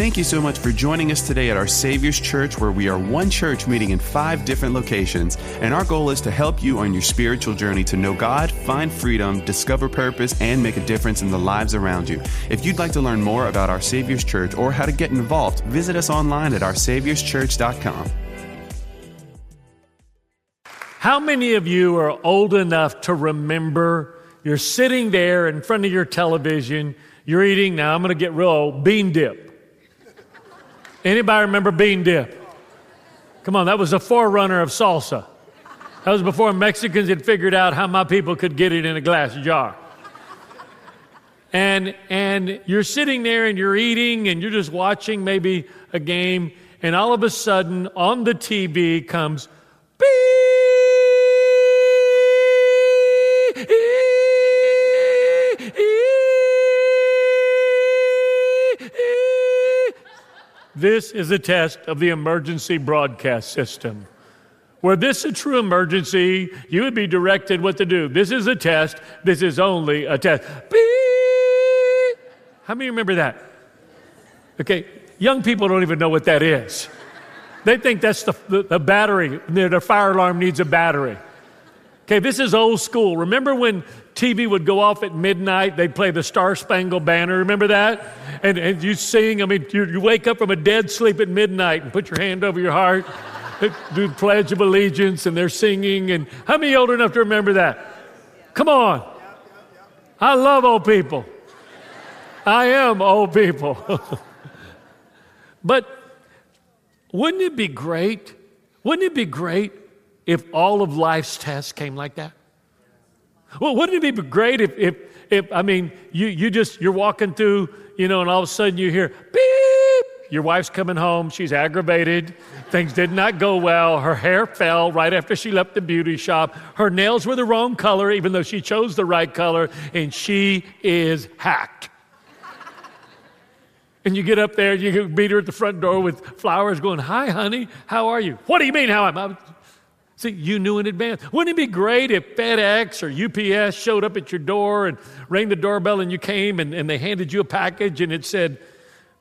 Thank you so much for joining us today at our Savior's Church, where we are one church meeting in five different locations. And our goal is to help you on your spiritual journey to know God, find freedom, discover purpose, and make a difference in the lives around you. If you'd like to learn more about our Savior's Church or how to get involved, visit us online at oursaviorschurch.com. How many of you are old enough to remember you're sitting there in front of your television, you're eating, now I'm going to get real old, bean dip. Anybody remember bean dip? Come on, that was a forerunner of salsa. That was before Mexicans had figured out how my people could get it in a glass jar. And, and you're sitting there and you're eating and you're just watching maybe a game, and all of a sudden on the TV comes beep. This is a test of the emergency broadcast system. Were this a true emergency, you would be directed what to do. This is a test. This is only a test. Beep. How many remember that? Okay, young people don't even know what that is. They think that's the, the, the battery, their fire alarm needs a battery. Okay, this is old school. Remember when TV would go off at midnight. They'd play the Star Spangled Banner. Remember that? And, and you sing. I mean, you, you wake up from a dead sleep at midnight and put your hand over your heart, do the Pledge of Allegiance, and they're singing. And how many old enough to remember that? Come on. I love old people. I am old people. but wouldn't it be great? Wouldn't it be great if all of life's tests came like that? Well, wouldn't it be great if, if, if I mean, you, you just, you're walking through, you know, and all of a sudden you hear beep, your wife's coming home, she's aggravated, things did not go well, her hair fell right after she left the beauty shop, her nails were the wrong color, even though she chose the right color, and she is hacked. And you get up there, and you meet her at the front door with flowers going, Hi, honey, how are you? What do you mean, how am I? See, you knew in advance. Wouldn't it be great if FedEx or UPS showed up at your door and rang the doorbell and you came and, and they handed you a package and it said,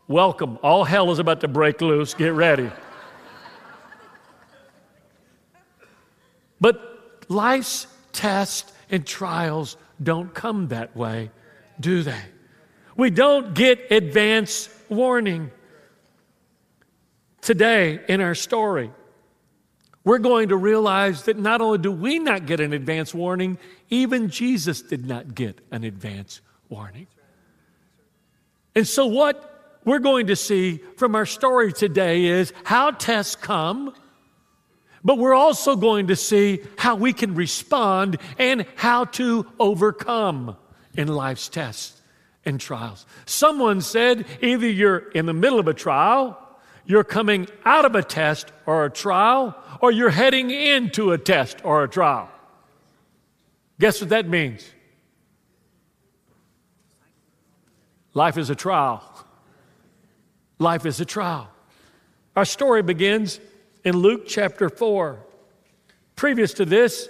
Welcome, all hell is about to break loose, get ready. but life's tests and trials don't come that way, do they? We don't get advance warning. Today, in our story, we're going to realize that not only do we not get an advance warning, even Jesus did not get an advance warning. And so, what we're going to see from our story today is how tests come, but we're also going to see how we can respond and how to overcome in life's tests and trials. Someone said either you're in the middle of a trial, you're coming out of a test or a trial, or you're heading into a test or a trial. Guess what that means? Life is a trial. Life is a trial. Our story begins in Luke chapter 4. Previous to this,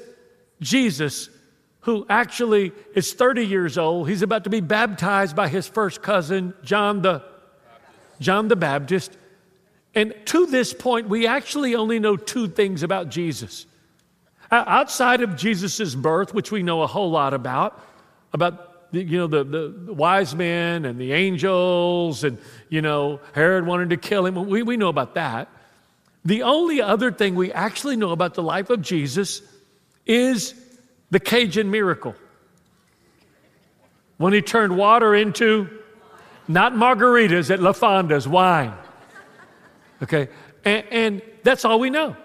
Jesus, who actually is 30 years old, he's about to be baptized by his first cousin, John the, John the Baptist. And to this point, we actually only know two things about Jesus. Outside of Jesus' birth, which we know a whole lot about, about you know the, the wise men and the angels, and you know Herod wanted to kill him. We, we know about that. The only other thing we actually know about the life of Jesus is the Cajun miracle. When he turned water into not margaritas at La Fonda's wine. Okay? And, and that's all we know.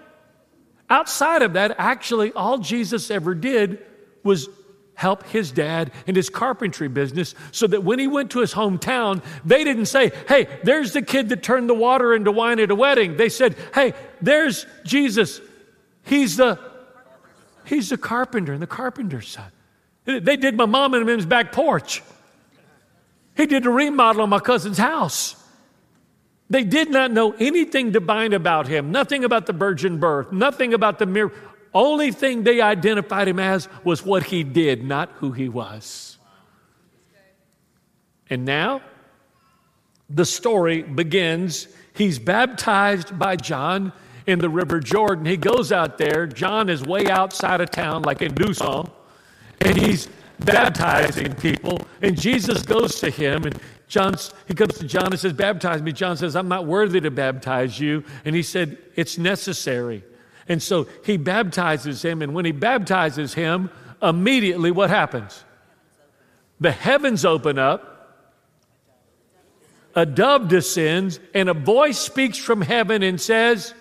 Outside of that, actually, all Jesus ever did was help his dad in his carpentry business so that when he went to his hometown, they didn't say, Hey, there's the kid that turned the water into wine at a wedding. They said, Hey, there's Jesus. He's the He's the carpenter and the carpenter's son. They did my mom and him's back porch. He did a remodel on my cousin's house. They did not know anything divine about him, nothing about the virgin birth, nothing about the miracle. Only thing they identified him as was what he did, not who he was. And now, the story begins. He's baptized by John in the River Jordan. He goes out there. John is way outside of town, like in Duson, and he's baptizing people. And Jesus goes to him, and John, he comes to John and says, Baptize me. John says, I'm not worthy to baptize you. And he said, It's necessary. And so he baptizes him, and when he baptizes him, immediately what happens? The heavens open up a dove descends, and a voice speaks from heaven and says,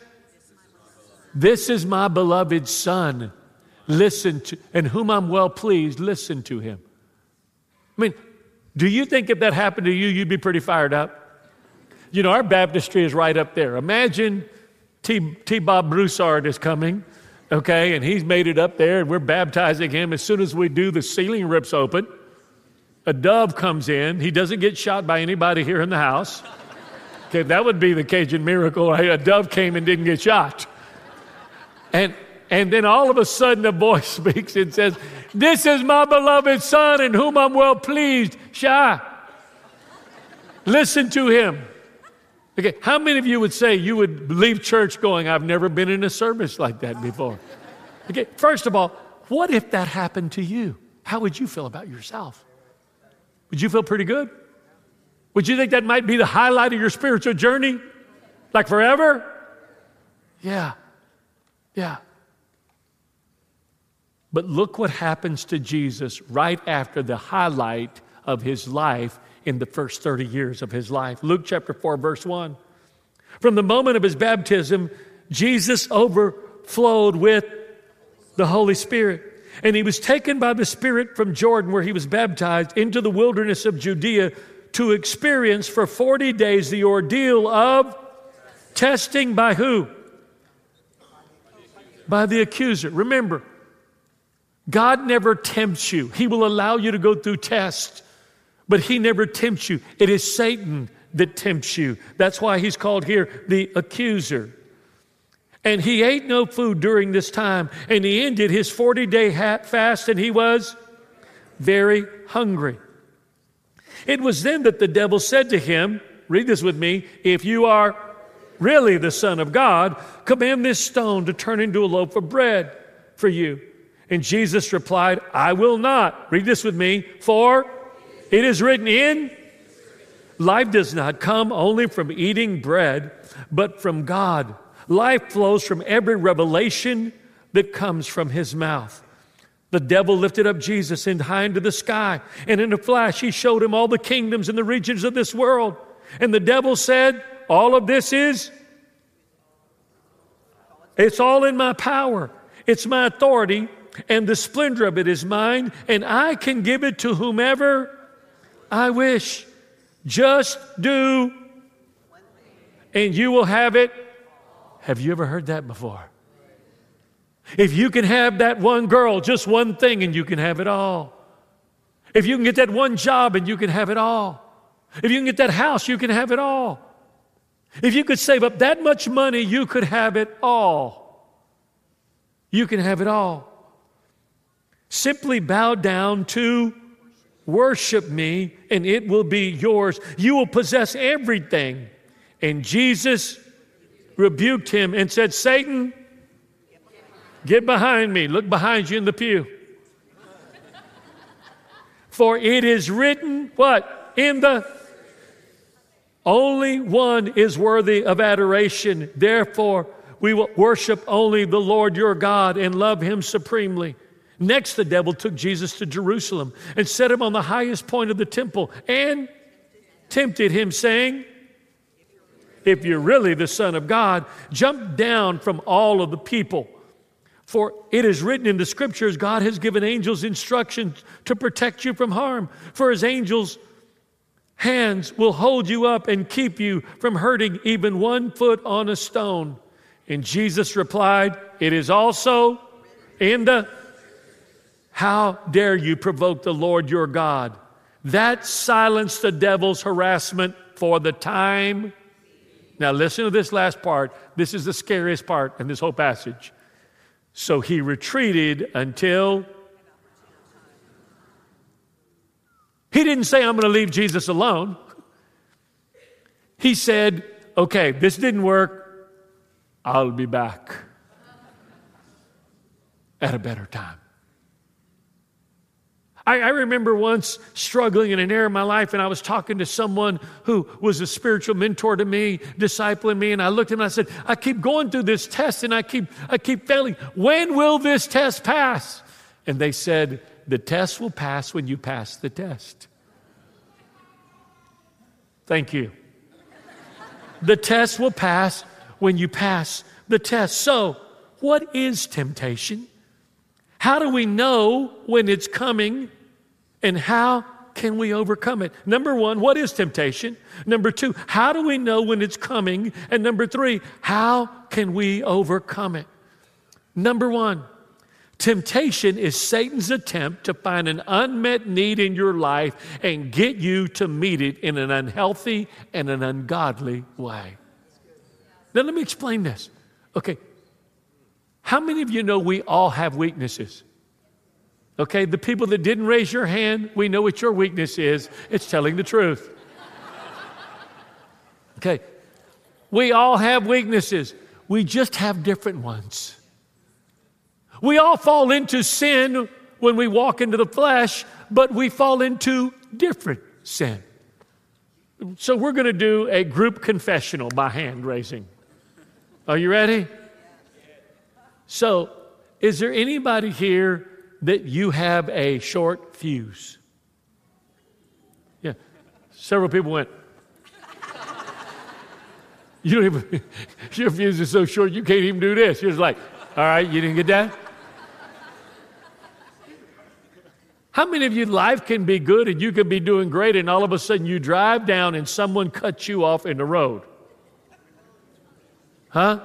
This is my beloved Son. Listen to, and whom I'm well pleased, listen to him. I mean, do you think if that happened to you, you'd be pretty fired up? You know, our baptistry is right up there. Imagine T. T. Bob Broussard is coming, okay, and he's made it up there, and we're baptizing him. As soon as we do, the ceiling rips open a dove comes in. He doesn't get shot by anybody here in the house. Okay, that would be the Cajun miracle. Right? A dove came and didn't get shot. And, and then all of a sudden a voice speaks and says, This is my beloved son in whom I'm well pleased. Shah. Listen to him. Okay, how many of you would say you would leave church going, I've never been in a service like that before? Okay, first of all, what if that happened to you? How would you feel about yourself? Would you feel pretty good? Would you think that might be the highlight of your spiritual journey? Like forever? Yeah. Yeah. But look what happens to Jesus right after the highlight of his life in the first 30 years of his life. Luke chapter 4, verse 1. From the moment of his baptism, Jesus overflowed with the Holy Spirit. And he was taken by the Spirit from Jordan, where he was baptized, into the wilderness of Judea to experience for 40 days the ordeal of testing by who? By the accuser. Remember, God never tempts you. He will allow you to go through tests, but He never tempts you. It is Satan that tempts you. That's why He's called here the accuser. And he ate no food during this time. And he ended his 40 day fast and he was very hungry. It was then that the devil said to him, Read this with me, if you are really the Son of God, command this stone to turn into a loaf of bread for you. And Jesus replied, I will not. Read this with me, for it is written in life does not come only from eating bread, but from God. Life flows from every revelation that comes from his mouth. The devil lifted up Jesus and high into the sky, and in a flash he showed him all the kingdoms and the regions of this world. And the devil said, All of this is, it's all in my power, it's my authority, and the splendor of it is mine, and I can give it to whomever I wish. Just do, and you will have it have you ever heard that before? If you can have that one girl, just one thing, and you can have it all. If you can get that one job and you can have it all. If you can get that house, you can have it all. If you could save up that much money, you could have it all. You can have it all. Simply bow down to worship me, and it will be yours. You will possess everything. And Jesus rebuked him and said, Satan, get behind me. Look behind you in the pew. For it is written, what? In the only one is worthy of adoration. Therefore, we will worship only the Lord your God and love him supremely. Next, the devil took Jesus to Jerusalem and set him on the highest point of the temple and tempted him, saying, if you're really the Son of God, jump down from all of the people. For it is written in the scriptures God has given angels instruction to protect you from harm. For his angels' hands will hold you up and keep you from hurting even one foot on a stone. And Jesus replied, It is also in the how dare you provoke the Lord your God? That silenced the devil's harassment for the time now, listen to this last part. This is the scariest part in this whole passage. So he retreated until he didn't say, I'm going to leave Jesus alone. He said, Okay, this didn't work. I'll be back at a better time. I, I, remember once struggling in an area of my life, and I was talking to someone who was a spiritual mentor to me, discipling me, and I looked at him and I said, I keep going through this test and I keep, I keep failing. When will this test pass? And they said, The test will pass when you pass the test. Thank you. the test will pass when you pass the test. So, what is temptation? How do we know when it's coming and how can we overcome it? Number one, what is temptation? Number two, how do we know when it's coming? And number three, how can we overcome it? Number one, temptation is Satan's attempt to find an unmet need in your life and get you to meet it in an unhealthy and an ungodly way. Now, let me explain this. Okay, how many of you know we all have weaknesses? Okay, the people that didn't raise your hand, we know what your weakness is. It's telling the truth. Okay, we all have weaknesses, we just have different ones. We all fall into sin when we walk into the flesh, but we fall into different sin. So we're going to do a group confessional by hand raising. Are you ready? So, is there anybody here that you have a short fuse? Yeah. Several people went, You don't even, your fuse is so short you can't even do this. You're just like, All right, you didn't get that? How many of you, life can be good and you can be doing great, and all of a sudden you drive down and someone cuts you off in the road? Huh?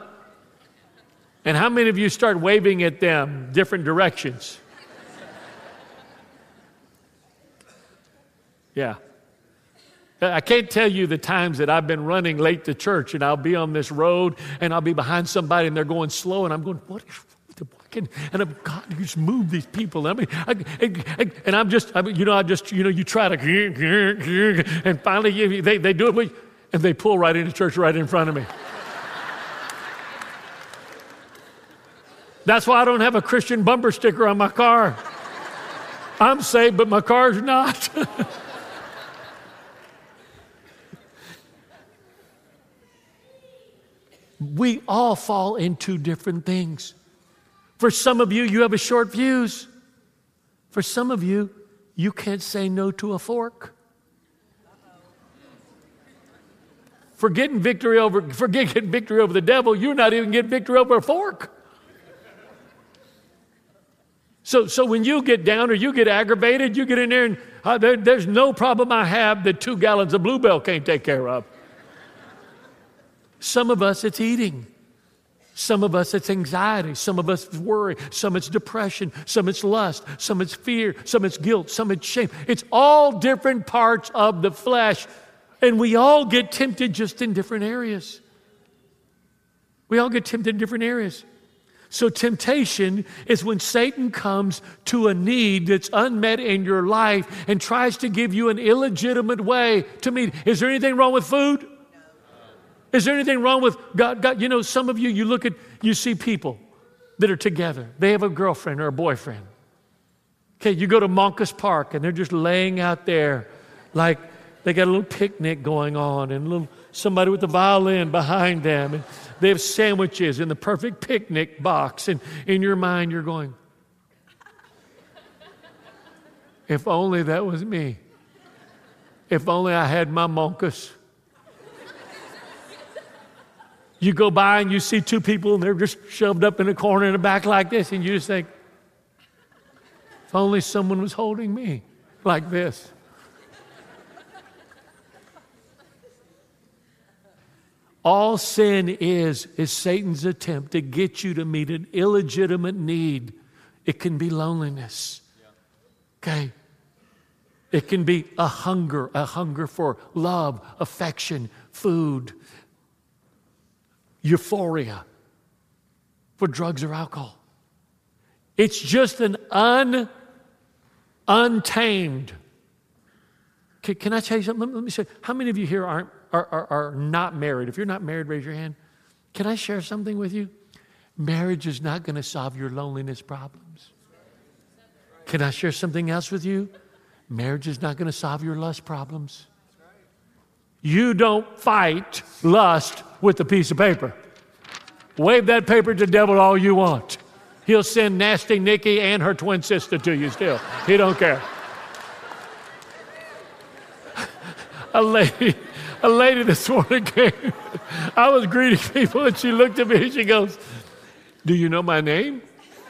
And how many of you start waving at them different directions? Yeah. I can't tell you the times that I've been running late to church and I'll be on this road and I'll be behind somebody and they're going slow and I'm going, what is the point?" and I'm, God, you just move these people. I mean, I, I, and I'm just, I mean, you know, I just, you know, you try to, and finally they, they do it, and they pull right into church right in front of me. That's why I don't have a Christian bumper sticker on my car. I'm saved, but my car's not. we all fall into different things. For some of you, you have a short fuse. For some of you, you can't say no to a fork. For getting victory over, for getting victory over the devil, you're not even getting victory over a fork. So, so when you get down or you get aggravated, you get in there and uh, there, there's no problem I have that two gallons of Blue Bell can't take care of. Some of us, it's eating. Some of us, it's anxiety. Some of us, it's worry. Some it's depression. Some it's lust. Some it's fear. Some it's guilt. Some it's shame. It's all different parts of the flesh. And we all get tempted just in different areas. We all get tempted in different areas. So, temptation is when Satan comes to a need that's unmet in your life and tries to give you an illegitimate way to meet. Is there anything wrong with food? Is there anything wrong with God? God? You know, some of you, you look at, you see people that are together. They have a girlfriend or a boyfriend. Okay, you go to Moncus Park and they're just laying out there like they got a little picnic going on and little, somebody with a violin behind them. And, they have sandwiches in the perfect picnic box. And in your mind, you're going, if only that was me. If only I had my moncus. You go by and you see two people and they're just shoved up in a corner in the back like this, and you just think, if only someone was holding me like this. All sin is, is Satan's attempt to get you to meet an illegitimate need. It can be loneliness. Okay? It can be a hunger, a hunger for love, affection, food, euphoria, for drugs or alcohol. It's just an un, untamed Can, can I tell you something? Let, let me say, how many of you here aren't, are, are, are not married? If you're not married, raise your hand. Can I share something with you? Marriage is not going to solve your loneliness problems. Can I share something else with you? Marriage is not going to solve your lust problems. You don't fight lust with a piece of paper. Wave that paper to the devil all you want. He'll send nasty Nikki and her twin sister to you still. He don't care. A lady, a lady this morning came. I was greeting people and she looked at me and she goes, Do you know my name?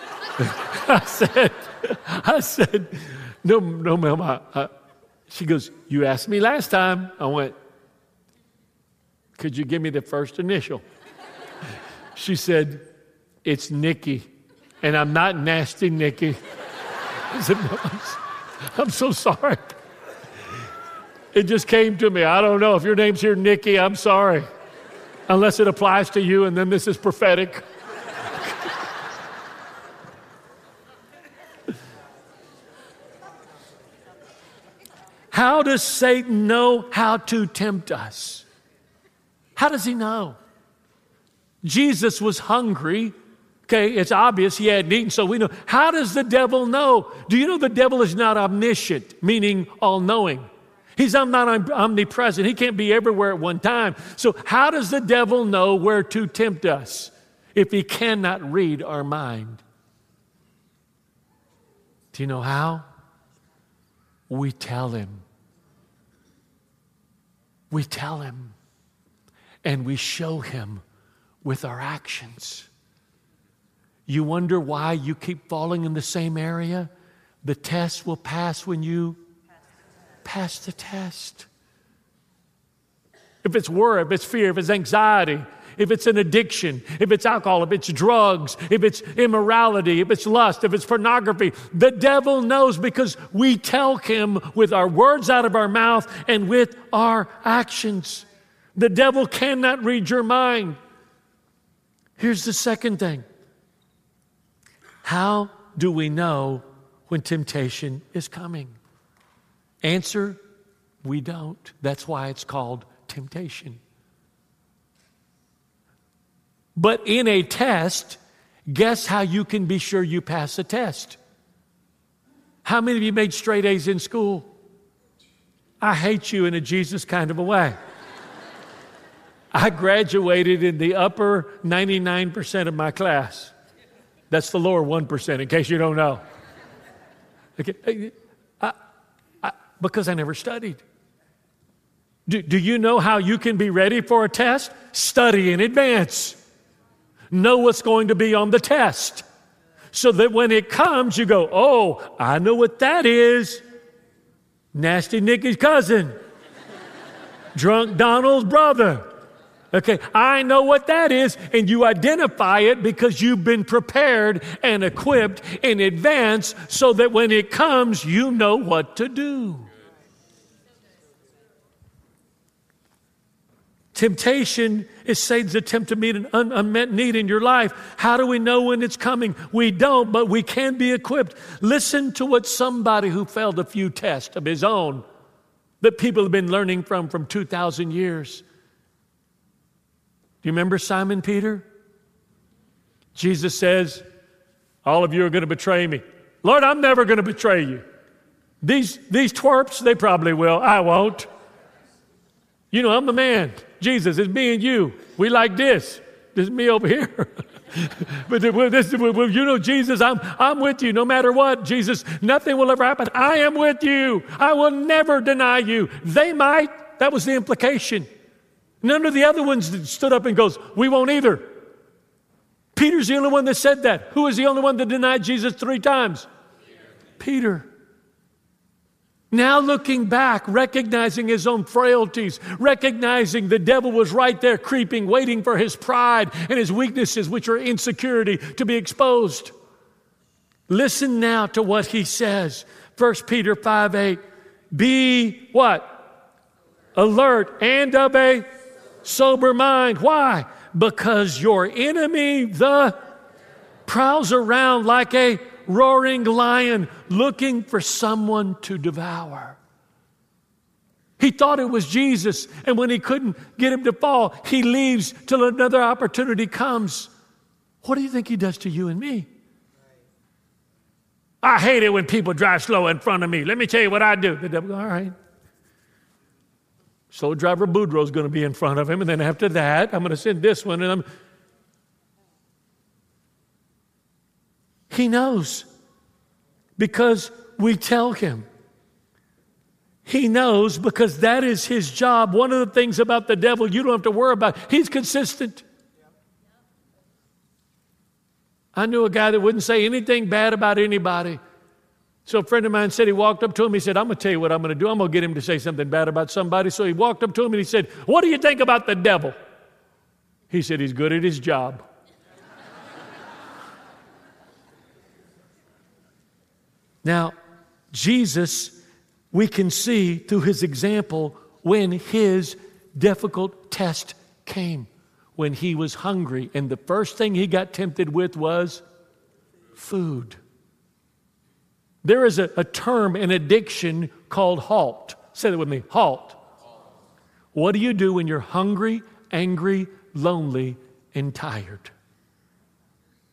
I said, I said, No, no, ma'am. I, I. She goes, You asked me last time. I went, Could you give me the first initial? She said, It's Nikki. And I'm not nasty, Nikki. I said, no, I'm, I'm so sorry. It just came to me. I don't know. If your name's here, Nikki, I'm sorry. Unless it applies to you, and then this is prophetic. how does Satan know how to tempt us? How does he know? Jesus was hungry. Okay, it's obvious he hadn't eaten, so we know. How does the devil know? Do you know the devil is not omniscient, meaning all knowing? He's not omnipresent. He can't be everywhere at one time. So, how does the devil know where to tempt us if he cannot read our mind? Do you know how? We tell him. We tell him. And we show him with our actions. You wonder why you keep falling in the same area? The test will pass when you pass the test. If it's worry, if it's fear, if it's anxiety, if it's an addiction, if it's alcohol, if it's drugs, if it's immorality, if it's lust, if it's pornography, the devil knows because we tell him with our words out of our mouth and with our actions. The devil cannot read your mind. Here's the second thing How do we know when temptation is coming? Answer we don't. That's why it's called temptation. But in a test, guess how you can be sure you pass a test? How many of you made straight A's in school? I hate you in a Jesus kind of a way. I graduated in the upper 99% of my class. That's the lower 1%, in case you don't know. Okay. Because I never studied. Do, do you know how you can be ready for a test? Study in advance. Know what's going to be on the test. So that when it comes, you go, oh, I know what that is. Nasty Nicky's cousin. Drunk Donald's brother. Okay, I know what that is, and you identify it because you've been prepared and equipped in advance so that when it comes, you know what to do. Temptation is Satan's attempt to meet an un- unmet need in your life. How do we know when it's coming? We don't, but we can be equipped. Listen to what somebody who failed a few tests of his own that people have been learning from from 2,000 years do you remember Simon Peter? Jesus says, All of you are going to betray me. Lord, I'm never going to betray you. These, these twerps, they probably will. I won't. You know, I'm the man. Jesus, it's me and you. We like this. This is me over here. but this, you know, Jesus, I'm, I'm with you no matter what. Jesus, nothing will ever happen. I am with you. I will never deny you. They might. That was the implication. None of the other ones stood up and goes, We won't either. Peter's the only one that said that. Who was the only one that denied Jesus three times? Peter. Now looking back, recognizing his own frailties, recognizing the devil was right there creeping, waiting for his pride and his weaknesses, which are insecurity, to be exposed. Listen now to what he says. 1 Peter 5 8. Be what? Alert and of a sober mind. Why? Because your enemy, the prowls around like a roaring lion looking for someone to devour. He thought it was Jesus, and when he couldn't get him to fall, he leaves till another opportunity comes. What do you think he does to you and me? I hate it when people drive slow in front of me. Let me tell you what I do. The devil, all right. Slow driver Boudreaux's going to be in front of him, and then after that, I'm going to send this one, and I'm. He knows because we tell him. He knows because that is his job. One of the things about the devil you don't have to worry about, he's consistent. I knew a guy that wouldn't say anything bad about anybody. So a friend of mine said he walked up to him. He said, I'm going to tell you what I'm going to do. I'm going to get him to say something bad about somebody. So he walked up to him and he said, What do you think about the devil? He said, He's good at his job. Now, Jesus we can see through his example when his difficult test came, when he was hungry. And the first thing he got tempted with was food. There is a, a term in addiction called halt. Say that with me halt. What do you do when you're hungry, angry, lonely, and tired?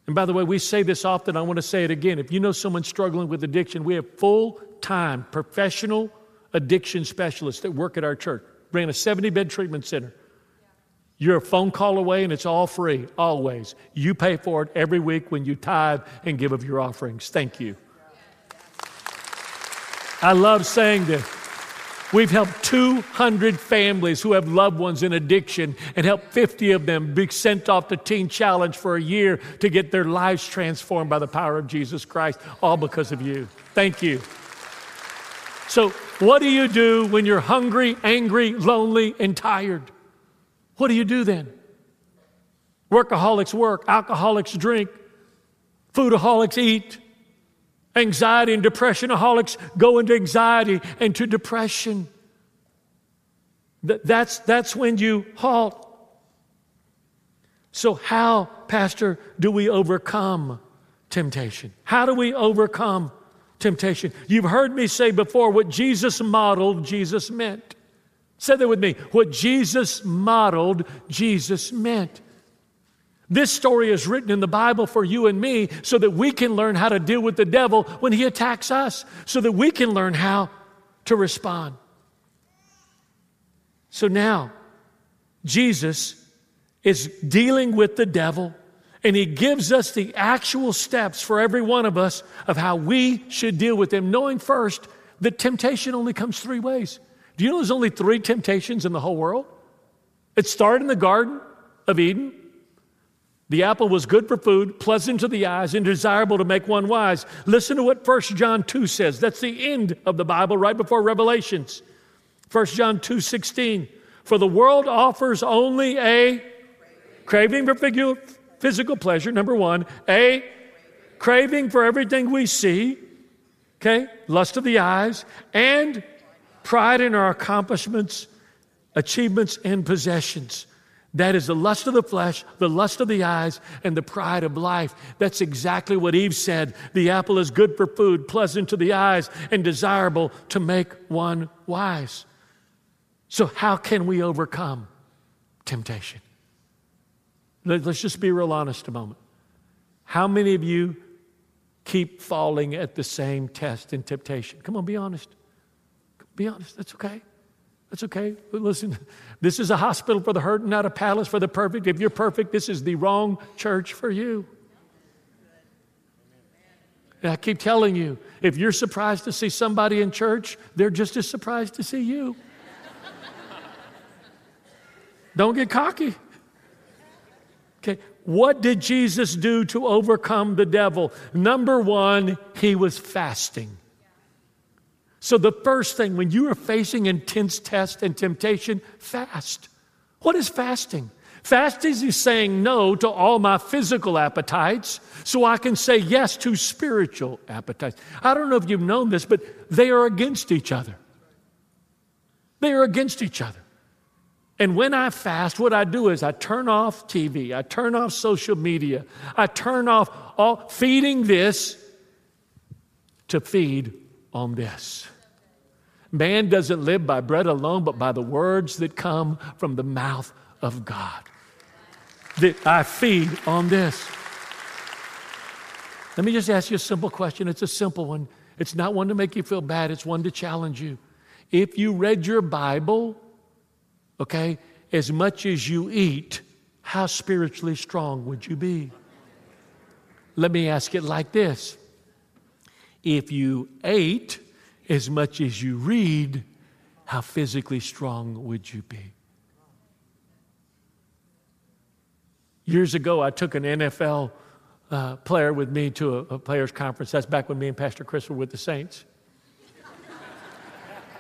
And by the way, we say this often. I want to say it again. If you know someone struggling with addiction, we have full time professional addiction specialists that work at our church. Ran a 70 bed treatment center. You're a phone call away and it's all free, always. You pay for it every week when you tithe and give of your offerings. Thank you. I love saying this. We've helped 200 families who have loved ones in addiction and helped 50 of them be sent off to Teen Challenge for a year to get their lives transformed by the power of Jesus Christ, all because of you. Thank you. So, what do you do when you're hungry, angry, lonely, and tired? What do you do then? Workaholics work, alcoholics drink, foodaholics eat. Anxiety and depression depressionaholics go into anxiety and to depression. That's, that's when you halt. So, how, Pastor, do we overcome temptation? How do we overcome temptation? You've heard me say before what Jesus modeled, Jesus meant. Say that with me. What Jesus modeled, Jesus meant. This story is written in the Bible for you and me so that we can learn how to deal with the devil when he attacks us, so that we can learn how to respond. So now, Jesus is dealing with the devil, and he gives us the actual steps for every one of us of how we should deal with him, knowing first that temptation only comes three ways. Do you know there's only three temptations in the whole world? It started in the Garden of Eden. The apple was good for food, pleasant to the eyes, and desirable to make one wise. Listen to what 1 John 2 says. That's the end of the Bible, right before Revelations. 1 John 2 16. For the world offers only a craving for physical pleasure, number one, a craving for everything we see, okay, lust of the eyes, and pride in our accomplishments, achievements, and possessions. That is the lust of the flesh, the lust of the eyes, and the pride of life. That's exactly what Eve said. The apple is good for food, pleasant to the eyes, and desirable to make one wise. So, how can we overcome temptation? Let's just be real honest a moment. How many of you keep falling at the same test in temptation? Come on, be honest. Be honest. That's okay. That's okay. But Listen, this is a hospital for the hurt, not a palace for the perfect. If you're perfect, this is the wrong church for you. And I keep telling you, if you're surprised to see somebody in church, they're just as surprised to see you. Don't get cocky. Okay, what did Jesus do to overcome the devil? Number one, he was fasting. So, the first thing when you are facing intense test and temptation, fast. What is fasting? Fasting is saying no to all my physical appetites so I can say yes to spiritual appetites. I don't know if you've known this, but they are against each other. They are against each other. And when I fast, what I do is I turn off TV, I turn off social media, I turn off all feeding this to feed on this. Man doesn't live by bread alone, but by the words that come from the mouth of God. That I feed on this. Let me just ask you a simple question. It's a simple one. It's not one to make you feel bad, it's one to challenge you. If you read your Bible, okay, as much as you eat, how spiritually strong would you be? Let me ask it like this If you ate as much as you read, how physically strong would you be? Years ago, I took an NFL uh, player with me to a, a players' conference. That's back when me and Pastor Chris were with the Saints.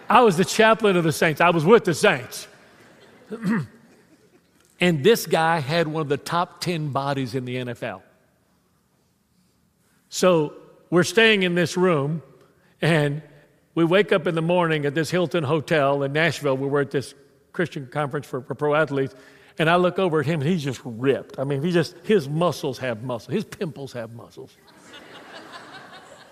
I was the chaplain of the Saints, I was with the Saints. and this guy had one of the top 10 bodies in the NFL. So we're staying in this room, and we wake up in the morning at this Hilton Hotel in Nashville, where we're at this Christian conference for, for pro athletes. And I look over at him, and he's just ripped. I mean, he just, his muscles have muscles, his pimples have muscles.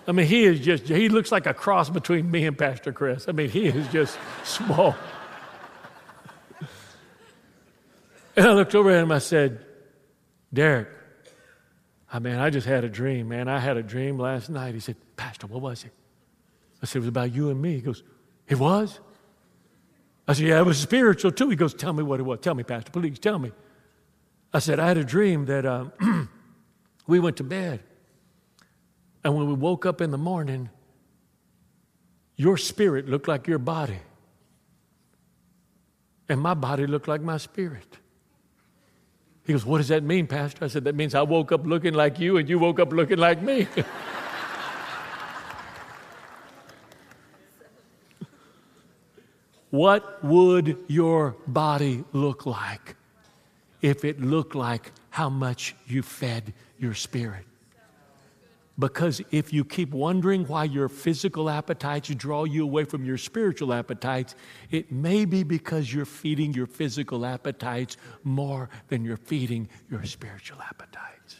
I mean, he is just, he looks like a cross between me and Pastor Chris. I mean, he is just small. And I looked over at him, I said, Derek, I mean, I just had a dream, man. I had a dream last night. He said, Pastor, what was it? I said, It was about you and me. He goes, It was? I said, Yeah, it was spiritual too. He goes, Tell me what it was. Tell me, Pastor, please tell me. I said, I had a dream that um, we went to bed. And when we woke up in the morning, your spirit looked like your body. And my body looked like my spirit. He goes, What does that mean, Pastor? I said, That means I woke up looking like you and you woke up looking like me. what would your body look like if it looked like how much you fed your spirit? Because if you keep wondering why your physical appetites draw you away from your spiritual appetites, it may be because you're feeding your physical appetites more than you're feeding your spiritual appetites.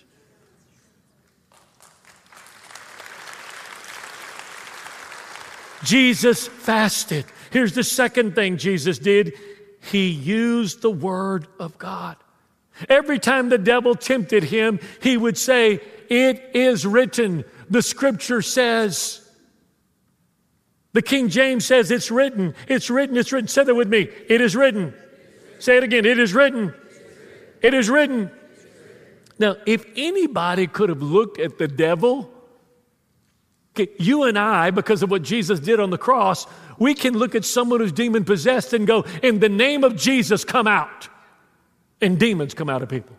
Jesus fasted. Here's the second thing Jesus did He used the Word of God. Every time the devil tempted him, he would say, It is written. The scripture says. The King James says, It's written. It's written. It's written. Say that with me. It is written. Say it again. It is written. It is written. Now, if anybody could have looked at the devil, you and I, because of what Jesus did on the cross, we can look at someone who's demon possessed and go, In the name of Jesus, come out and demons come out of people.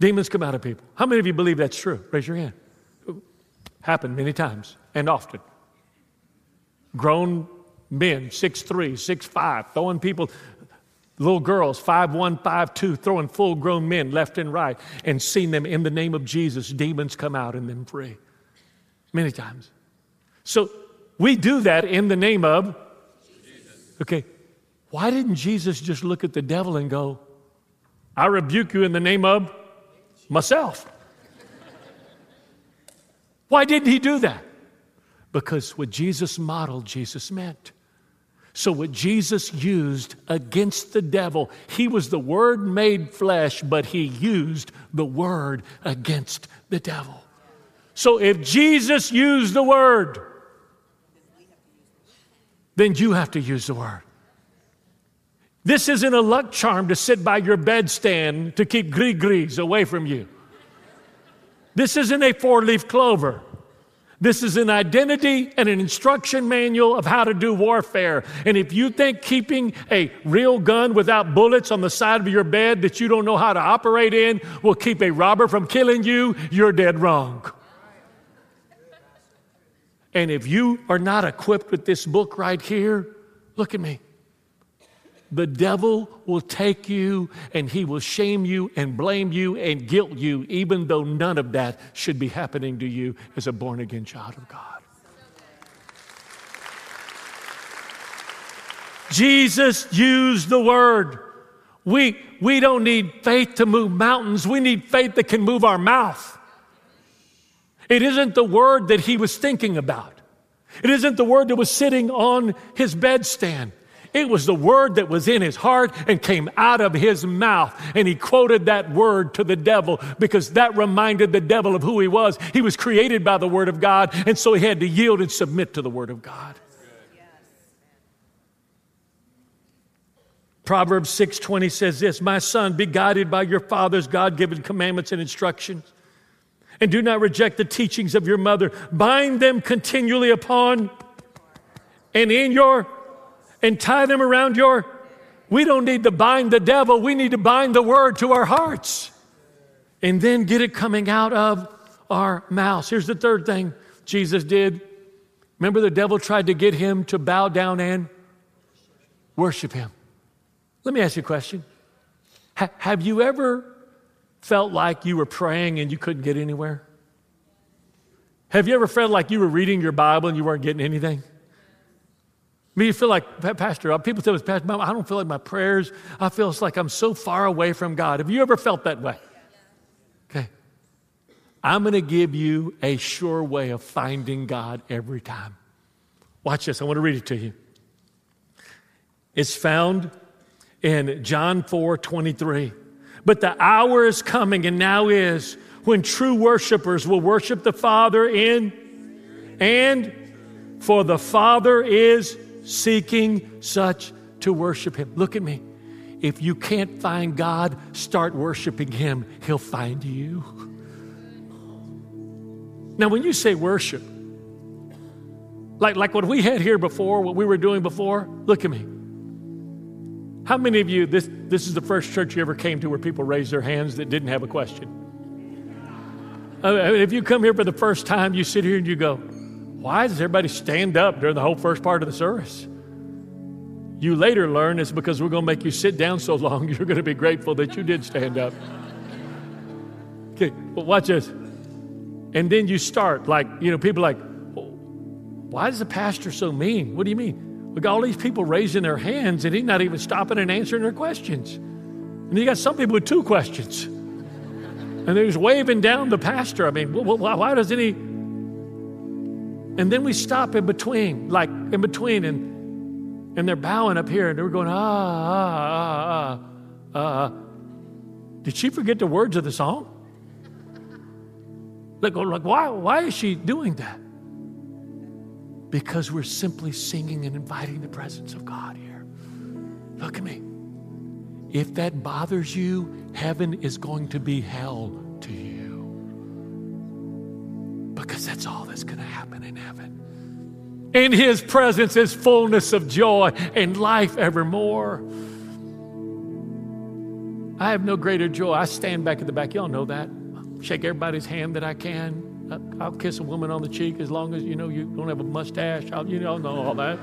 Demons come out of people. How many of you believe that's true? Raise your hand. Happened many times and often. Grown men, six three, six five, throwing people, little girls, five one, five two, throwing full grown men left and right, and seeing them in the name of Jesus, demons come out and them free. Many times. So we do that in the name of. Okay, why didn't Jesus just look at the devil and go, I rebuke you in the name of myself? Why didn't he do that? Because what Jesus modeled, Jesus meant. So, what Jesus used against the devil, he was the Word made flesh, but he used the Word against the devil. So, if Jesus used the Word, then you have to use the Word. This isn't a luck charm to sit by your bedstand to keep gris-gris away from you. This isn't a four leaf clover. This is an identity and an instruction manual of how to do warfare. And if you think keeping a real gun without bullets on the side of your bed that you don't know how to operate in will keep a robber from killing you, you're dead wrong. And if you are not equipped with this book right here, look at me. The devil will take you and he will shame you and blame you and guilt you, even though none of that should be happening to you as a born again child of God. Jesus used the word. We, we don't need faith to move mountains, we need faith that can move our mouth. It isn't the word that he was thinking about. It isn't the word that was sitting on his bedstand. It was the word that was in his heart and came out of his mouth. And he quoted that word to the devil because that reminded the devil of who he was. He was created by the word of God, and so he had to yield and submit to the word of God. Proverbs 6:20 says this, "My son, be guided by your father's God-given commandments and instructions, and do not reject the teachings of your mother. Bind them continually upon and in your and tie them around your. We don't need to bind the devil, we need to bind the word to our hearts and then get it coming out of our mouths. Here's the third thing Jesus did. Remember, the devil tried to get him to bow down and worship him. Let me ask you a question. Ha- have you ever felt like you were praying and you couldn't get anywhere? Have you ever felt like you were reading your Bible and you weren't getting anything? I mean, you feel like, Pastor, uh, people tell me, Pastor, I don't feel like my prayers, I feel it's like I'm so far away from God. Have you ever felt that way? Okay. I'm going to give you a sure way of finding God every time. Watch this. I want to read it to you. It's found in John 4 23. But the hour is coming, and now is, when true worshipers will worship the Father in and for the Father is seeking such to worship Him. Look at me. If you can't find God, start worshiping Him, He'll find you. Now, when you say worship, like, like what we had here before, what we were doing before, look at me. How many of you, this, this is the first church you ever came to where people raised their hands that didn't have a question? I mean, if you come here for the first time, you sit here and you go, why does everybody stand up during the whole first part of the service? You later learn it's because we're going to make you sit down so long, you're going to be grateful that you did stand up. Okay, but watch this. And then you start, like, you know, people like, why is the pastor so mean? What do you mean? Got all these people raising their hands and he's not even stopping and answering their questions. And you got some people with two questions. And they're just waving down the pastor. I mean, why doesn't he? And then we stop in between, like in between, and, and they're bowing up here, and they're going, ah, ah, ah, ah. ah. Did she forget the words of the song? Like, like why, why is she doing that? Because we're simply singing and inviting the presence of God here. Look at me. If that bothers you, heaven is going to be hell to you because that's all that's going to happen in heaven. In his presence is fullness of joy and life evermore. I have no greater joy. I stand back at the back. Y'all know that. Shake everybody's hand that I can. I'll kiss a woman on the cheek as long as you know you don't have a mustache. I'll, you know, know all that.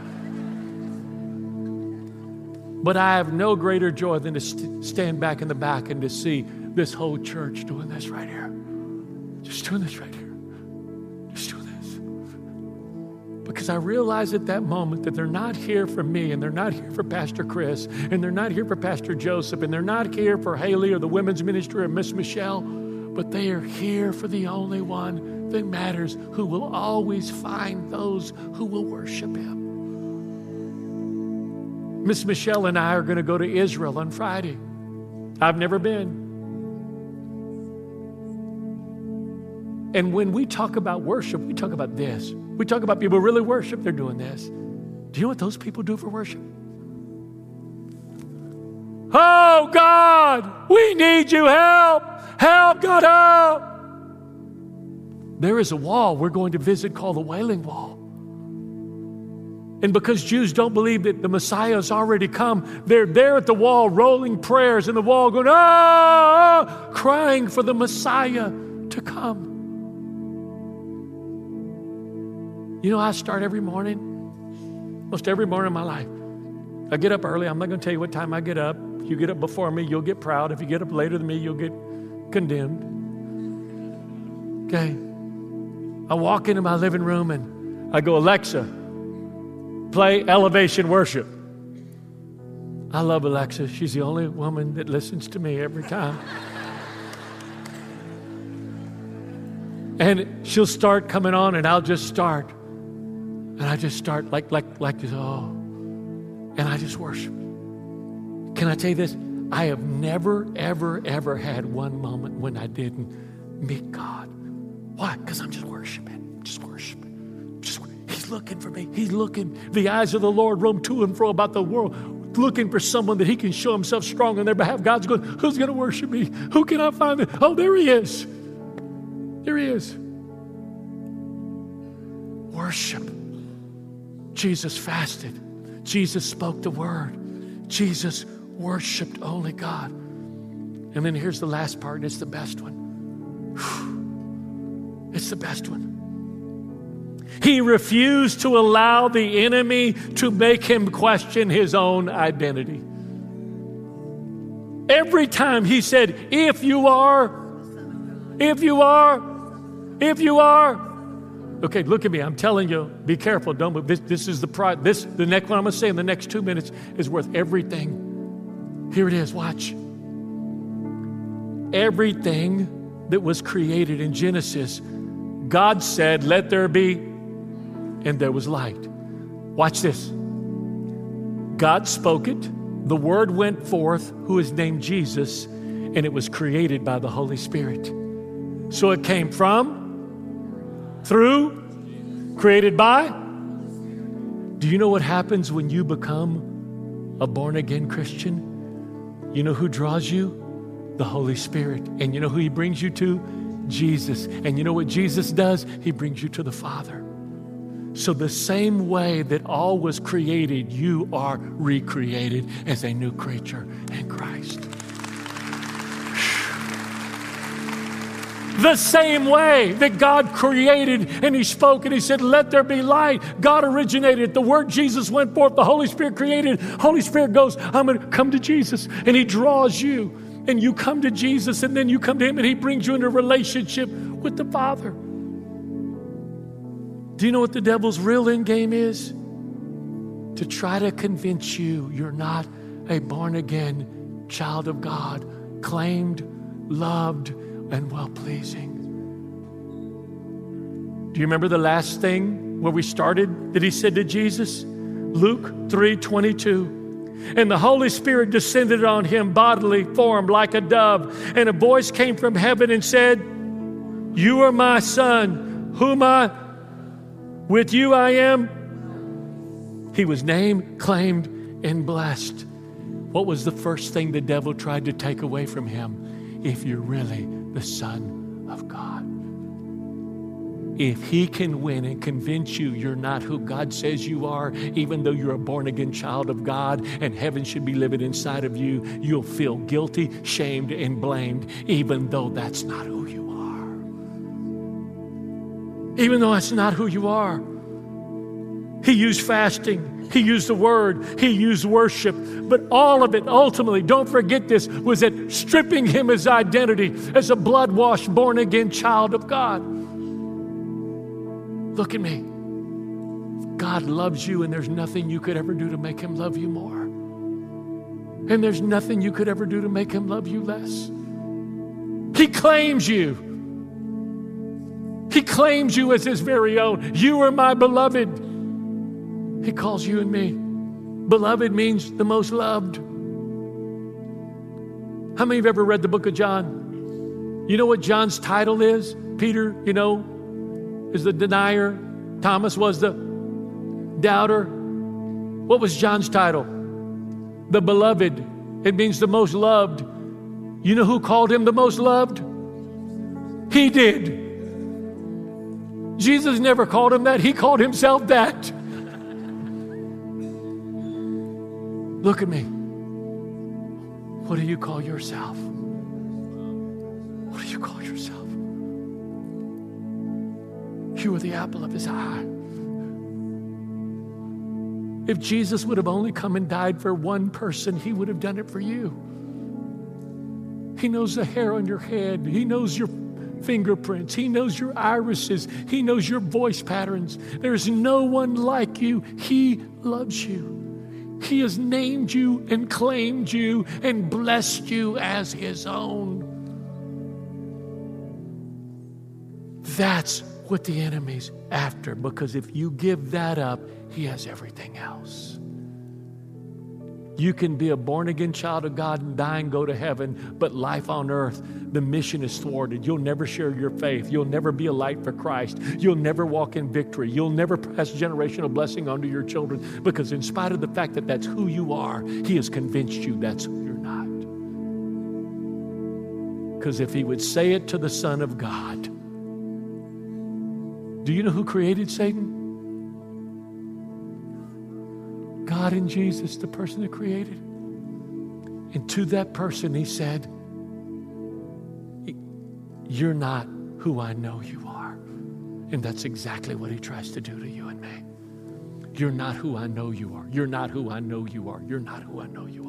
But I have no greater joy than to st- stand back in the back and to see this whole church doing this right here. Just doing this right here. Just doing this. Because I realize at that moment that they're not here for me, and they're not here for Pastor Chris, and they're not here for Pastor Joseph, and they're not here for Haley or the women's ministry or Miss Michelle, but they are here for the only one matters, who will always find those who will worship him. Miss Michelle and I are going to go to Israel on Friday. I've never been. And when we talk about worship, we talk about this. We talk about people really worship, they're doing this. Do you know what those people do for worship? Oh, God, we need you. Help! Help, God, help! There is a wall we're going to visit called the Wailing Wall. And because Jews don't believe that the Messiah has already come, they're there at the wall rolling prayers in the wall, going, ah, crying for the Messiah to come. You know, I start every morning, most every morning of my life. I get up early. I'm not going to tell you what time I get up. If you get up before me, you'll get proud. If you get up later than me, you'll get condemned. Okay? I walk into my living room and I go, Alexa, play elevation worship. I love Alexa. She's the only woman that listens to me every time. and she'll start coming on, and I'll just start. And I just start like, like, like this, oh, and I just worship. Can I tell you this? I have never, ever, ever had one moment when I didn't meet God. Why? Because I'm just worshiping, just worshiping. Just, he's looking for me. He's looking. The eyes of the Lord roam to and fro about the world, looking for someone that he can show himself strong on their behalf. God's going, who's going to worship me? Who can I find? Oh, there he is. There he is. Worship. Jesus fasted. Jesus spoke the word. Jesus worshiped only God. And then here's the last part, and it's the best one. It's the best one. He refused to allow the enemy to make him question his own identity. Every time he said, If you are, if you are, if you are, Okay, look at me. I'm telling you, be careful. Don't move. This, this is the pride. This, the next one I'm going to say in the next two minutes is worth everything. Here it is. Watch. Everything that was created in Genesis, God said, Let there be, and there was light. Watch this. God spoke it. The word went forth, who is named Jesus, and it was created by the Holy Spirit. So it came from through, created by. Do you know what happens when you become a born again Christian? You know who draws you? The Holy Spirit. And you know who He brings you to? Jesus. And you know what Jesus does? He brings you to the Father. So, the same way that all was created, you are recreated as a new creature in Christ. The same way that God created and He spoke and He said, Let there be light. God originated. The word Jesus went forth. The Holy Spirit created. Holy Spirit goes, I'm going to come to Jesus. And He draws you. And you come to Jesus. And then you come to Him and He brings you into a relationship with the Father. Do you know what the devil's real end game is? To try to convince you you're not a born again child of God, claimed, loved, and well pleasing. Do you remember the last thing where we started that he said to Jesus? Luke 3 22. And the Holy Spirit descended on him bodily form like a dove. And a voice came from heaven and said, You are my son, whom I, with you I am. He was named, claimed, and blessed. What was the first thing the devil tried to take away from him? If you're really the Son of God. If He can win and convince you you're not who God says you are, even though you're a born again child of God and heaven should be living inside of you, you'll feel guilty, shamed, and blamed, even though that's not who you are. Even though that's not who you are. He used fasting. He used the word, he used worship, but all of it ultimately, don't forget this, was at stripping him his identity as a blood washed, born again child of God. Look at me. God loves you, and there's nothing you could ever do to make him love you more. And there's nothing you could ever do to make him love you less. He claims you. He claims you as his very own. You are my beloved. He calls you and me. Beloved means the most loved. How many of you have ever read the book of John? You know what John's title is? Peter, you know, is the denier. Thomas was the doubter. What was John's title? The beloved. It means the most loved. You know who called him the most loved? He did. Jesus never called him that, he called himself that. Look at me. What do you call yourself? What do you call yourself? You are the apple of his eye. If Jesus would have only come and died for one person, he would have done it for you. He knows the hair on your head, he knows your fingerprints, he knows your irises, he knows your voice patterns. There's no one like you. He loves you. He has named you and claimed you and blessed you as His own. That's what the enemy's after because if you give that up, he has everything else. You can be a born again child of God and die and go to heaven, but life on earth, the mission is thwarted. You'll never share your faith. You'll never be a light for Christ. You'll never walk in victory. You'll never pass generational blessing onto your children because, in spite of the fact that that's who you are, He has convinced you that's who you're not. Because if He would say it to the Son of God, do you know who created Satan? God in Jesus, the person that created. And to that person, he said, You're not who I know you are. And that's exactly what he tries to do to you and me. You're not who I know you are. You're not who I know you are. You're not who I know you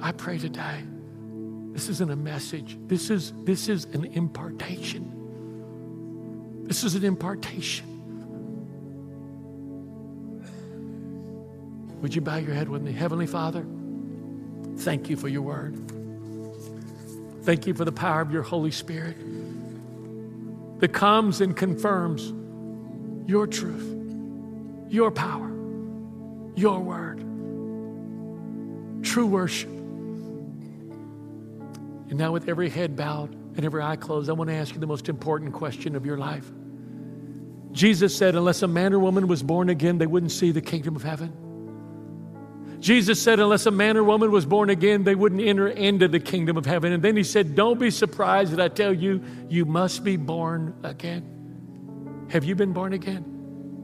are. I pray today. This isn't a message. This is, this is an impartation. This is an impartation. Would you bow your head with me? Heavenly Father, thank you for your word. Thank you for the power of your Holy Spirit that comes and confirms your truth, your power, your word, true worship. And now, with every head bowed, and every eye closed, I want to ask you the most important question of your life. Jesus said, unless a man or woman was born again, they wouldn't see the kingdom of heaven. Jesus said, unless a man or woman was born again, they wouldn't enter into the kingdom of heaven. And then he said, Don't be surprised that I tell you, you must be born again. Have you been born again?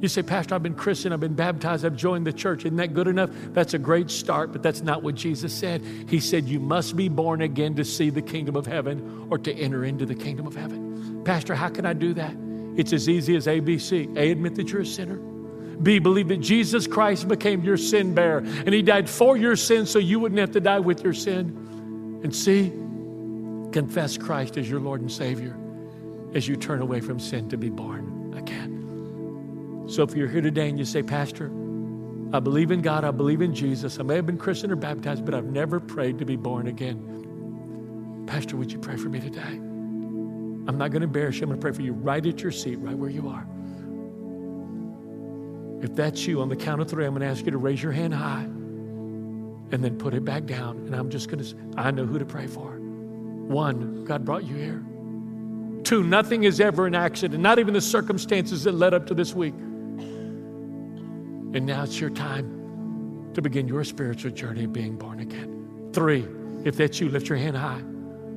You say, Pastor, I've been Christian, I've been baptized, I've joined the church. Isn't that good enough? That's a great start, but that's not what Jesus said. He said, You must be born again to see the kingdom of heaven or to enter into the kingdom of heaven. Pastor, how can I do that? It's as easy as ABC. A, admit that you're a sinner. B, believe that Jesus Christ became your sin bearer and he died for your sin so you wouldn't have to die with your sin. And C, confess Christ as your Lord and Savior as you turn away from sin to be born again. So if you're here today and you say, Pastor, I believe in God, I believe in Jesus, I may have been christened or baptized, but I've never prayed to be born again. Pastor, would you pray for me today? I'm not going to embarrass you. I'm going to pray for you right at your seat, right where you are. If that's you, on the count of three, I'm going to ask you to raise your hand high and then put it back down. And I'm just going to, say I know who to pray for. One, God brought you here. Two, nothing is ever an accident, not even the circumstances that led up to this week. And now it's your time to begin your spiritual journey of being born again. Three, if that's you, lift your hand high.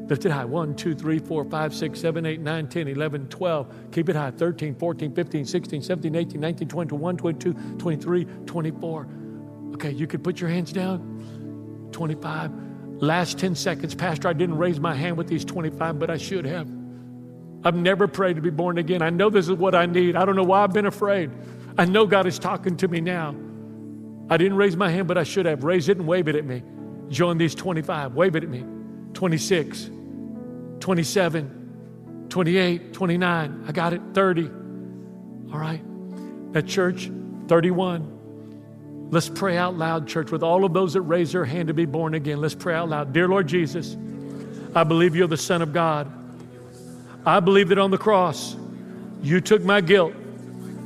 Lift it high. 1, 2, 3, 4, 5, 6, 7, 8, 9, 10, 11, 12. Keep it high. 13, 14, 15, 16, 17, 18, 19, 20, 21, 22, 23, 24. Okay, you could put your hands down. 25. Last 10 seconds. Pastor, I didn't raise my hand with these 25, but I should have. I've never prayed to be born again. I know this is what I need. I don't know why I've been afraid. I know God is talking to me now. I didn't raise my hand, but I should have. Raise it and wave it at me. Join these 25. Wave it at me. 26, 27, 28, 29. I got it. 30. All right. At church, 31. Let's pray out loud, church, with all of those that raise their hand to be born again. Let's pray out loud. Dear Lord Jesus, I believe you're the Son of God. I believe that on the cross, you took my guilt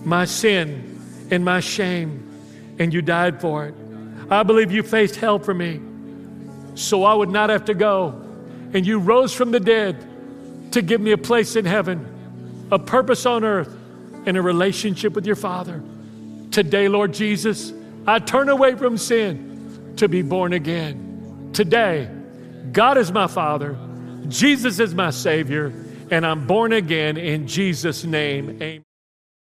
my sin and my shame, and you died for it. I believe you faced hell for me so I would not have to go. And you rose from the dead to give me a place in heaven, a purpose on earth, and a relationship with your Father. Today, Lord Jesus, I turn away from sin to be born again. Today, God is my Father, Jesus is my Savior, and I'm born again in Jesus' name. Amen.